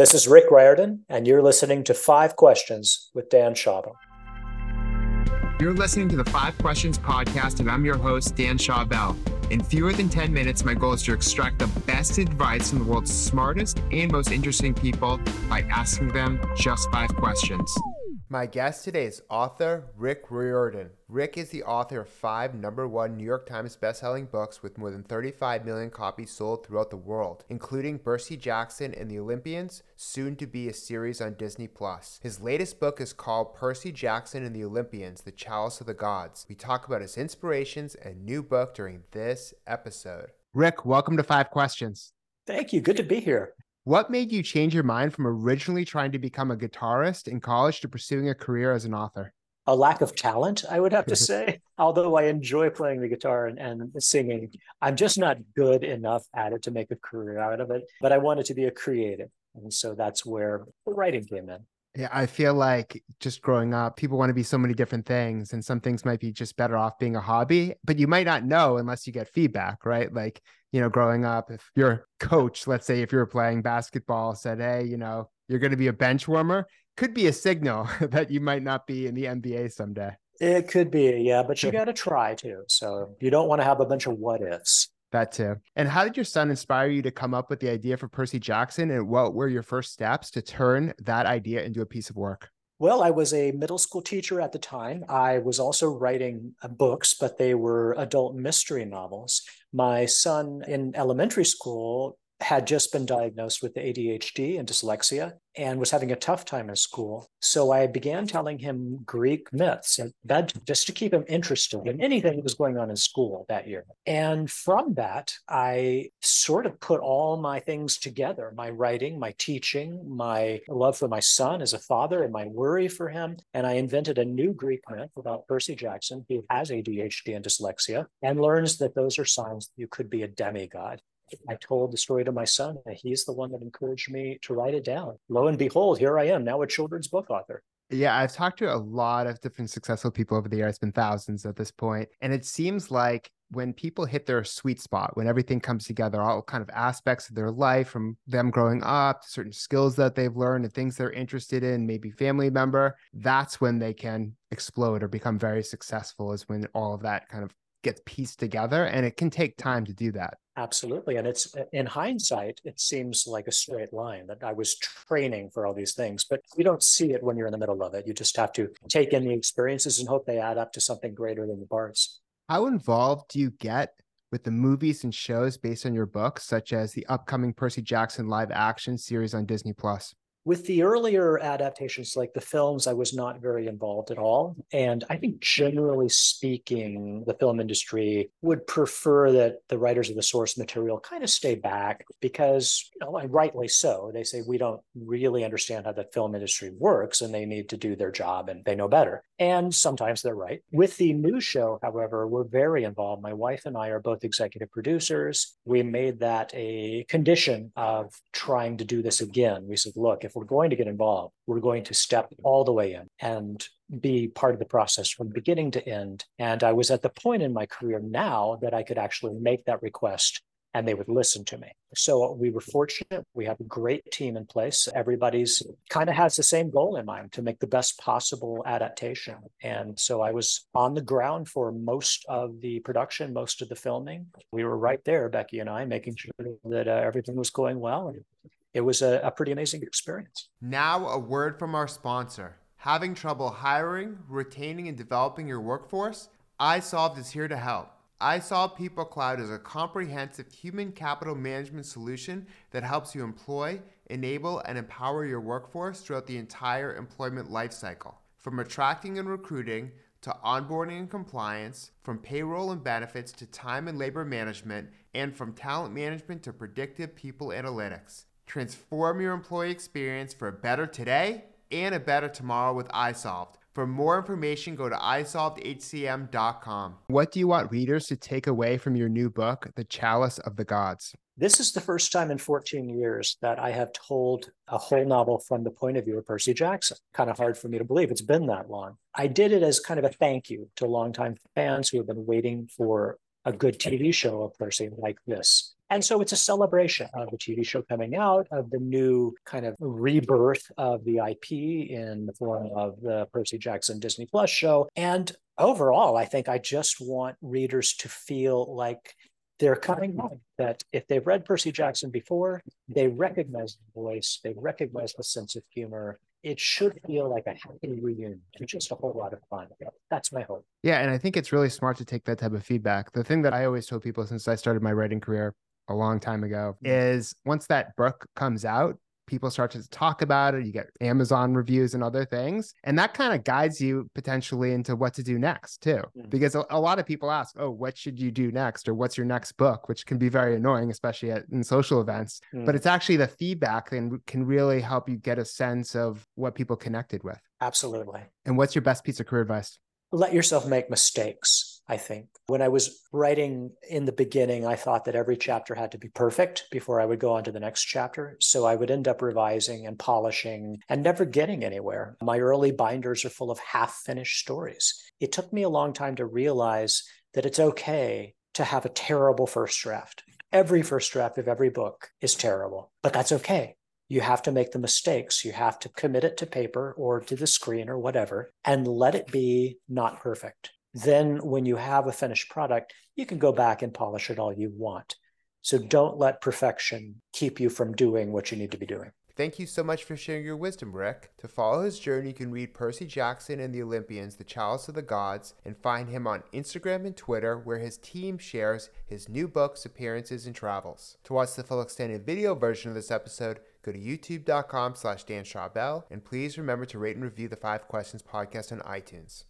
This is Rick Riordan, and you're listening to Five Questions with Dan Schawbel. You're listening to the Five Questions podcast, and I'm your host, Dan Schawbel. In fewer than 10 minutes, my goal is to extract the best advice from the world's smartest and most interesting people by asking them just five questions. My guest today is author Rick Riordan. Rick is the author of five number one New York Times bestselling books with more than 35 million copies sold throughout the world, including Percy Jackson and the Olympians, soon to be a series on Disney Plus. His latest book is called Percy Jackson and the Olympians: The Chalice of the Gods. We talk about his inspirations and new book during this episode. Rick, welcome to Five Questions. Thank you. Good to be here. What made you change your mind from originally trying to become a guitarist in college to pursuing a career as an author? A lack of talent, I would have to say. Although I enjoy playing the guitar and, and singing, I'm just not good enough at it to make a career out of it. But I wanted to be a creative. And so that's where the writing came in. Yeah, I feel like just growing up, people want to be so many different things, and some things might be just better off being a hobby, but you might not know unless you get feedback, right? Like, you know, growing up, if your coach, let's say if you were playing basketball, said, Hey, you know, you're going to be a bench warmer, could be a signal that you might not be in the NBA someday. It could be, yeah, but you got to try to. So you don't want to have a bunch of what ifs. That too. And how did your son inspire you to come up with the idea for Percy Jackson? And what were your first steps to turn that idea into a piece of work? Well, I was a middle school teacher at the time. I was also writing uh, books, but they were adult mystery novels. My son in elementary school had just been diagnosed with ADHD and dyslexia and was having a tough time in school. So I began telling him Greek myths and that just to keep him interested in anything that was going on in school that year. And from that, I sort of put all my things together my writing, my teaching, my love for my son as a father, and my worry for him. And I invented a new Greek myth about Percy Jackson, who has ADHD and dyslexia, and learns that those are signs that you could be a demigod. I told the story to my son, and he's the one that encouraged me to write it down. Lo and behold, here I am now a children's book author. Yeah, I've talked to a lot of different successful people over the years. It's been thousands at this point. And it seems like when people hit their sweet spot, when everything comes together, all kind of aspects of their life from them growing up, certain skills that they've learned and things they're interested in, maybe family member, that's when they can explode or become very successful, is when all of that kind of gets pieced together. And it can take time to do that. Absolutely. And it's uh, in hindsight, it seems like a straight line that I was training for all these things, but you don't see it when you're in the middle of it. You just have to take in the experiences and hope they add up to something greater than the parts. How involved do you get with the movies and shows based on your books, such as the upcoming Percy Jackson live action series on Disney Plus? With the earlier adaptations, like the films, I was not very involved at all. And I think generally speaking, the film industry would prefer that the writers of the source material kind of stay back because, you know, rightly so. They say we don't really understand how the film industry works and they need to do their job and they know better. And sometimes they're right. With the new show, however, we're very involved. My wife and I are both executive producers. We made that a condition of trying to do this again. We said, look, if we're going to get involved, we're going to step all the way in and be part of the process from beginning to end. And I was at the point in my career now that I could actually make that request and they would listen to me. So we were fortunate. We have a great team in place. Everybody's kind of has the same goal in mind to make the best possible adaptation. And so I was on the ground for most of the production, most of the filming. We were right there, Becky and I, making sure that uh, everything was going well. And it was a, a pretty amazing experience. Now, a word from our sponsor. Having trouble hiring, retaining, and developing your workforce? iSolved is here to help. iSolved People Cloud is a comprehensive human capital management solution that helps you employ, enable, and empower your workforce throughout the entire employment lifecycle. From attracting and recruiting to onboarding and compliance, from payroll and benefits to time and labor management, and from talent management to predictive people analytics. Transform your employee experience for a better today and a better tomorrow with iSolved. For more information, go to isolvedhcm.com. What do you want readers to take away from your new book, The Chalice of the Gods? This is the first time in 14 years that I have told a whole novel from the point of view of Percy Jackson. Kind of hard for me to believe it's been that long. I did it as kind of a thank you to longtime fans who have been waiting for a good TV show of Percy like this. And so it's a celebration of the TV show coming out, of the new kind of rebirth of the IP in the form of the Percy Jackson Disney Plus show. And overall, I think I just want readers to feel like they're coming home. That if they've read Percy Jackson before, they recognize the voice, they recognize the sense of humor, it should feel like a happy reunion and just a whole lot of fun. That's my hope. Yeah, and I think it's really smart to take that type of feedback. The thing that I always told people since I started my writing career a long time ago mm-hmm. is once that book comes out, people start to talk about it. You get Amazon reviews and other things. And that kind of guides you potentially into what to do next, too. Mm. Because a, a, lot of people ask, oh, what should you do next? Or what's your next book? Which can be very annoying, especially at, in social events. Mm. But it's actually the feedback that can really help you get a sense of what people connected with. Absolutely. And what's your best piece of career advice? Let yourself make mistakes I think. When I was writing in the beginning, I thought that every chapter had to be perfect before I would go on to the next chapter. So I would end up revising and polishing and never getting anywhere. My early binders are full of half finished stories. It took me a long time to realize that it's okay to have a terrible first draft. Every first draft of every book is terrible, but that's okay you have to make the mistakes. You have to commit it to paper or to the screen or whatever and let it be not perfect. Then, when you have a finished product, you can go back and polish it all you want. So, don't let perfection keep you from doing what you need to be doing. Thank you so much for sharing your wisdom, Rick. To follow his journey, you can read Percy Jackson and the Olympians, The Chalice of the Gods, and find him on Instagram and Twitter, where his team shares his new books, appearances, and travels. To watch the full extended video version of this episode, go to youtube.com slash Dan and please remember to rate and review the Five Questions podcast on iTunes.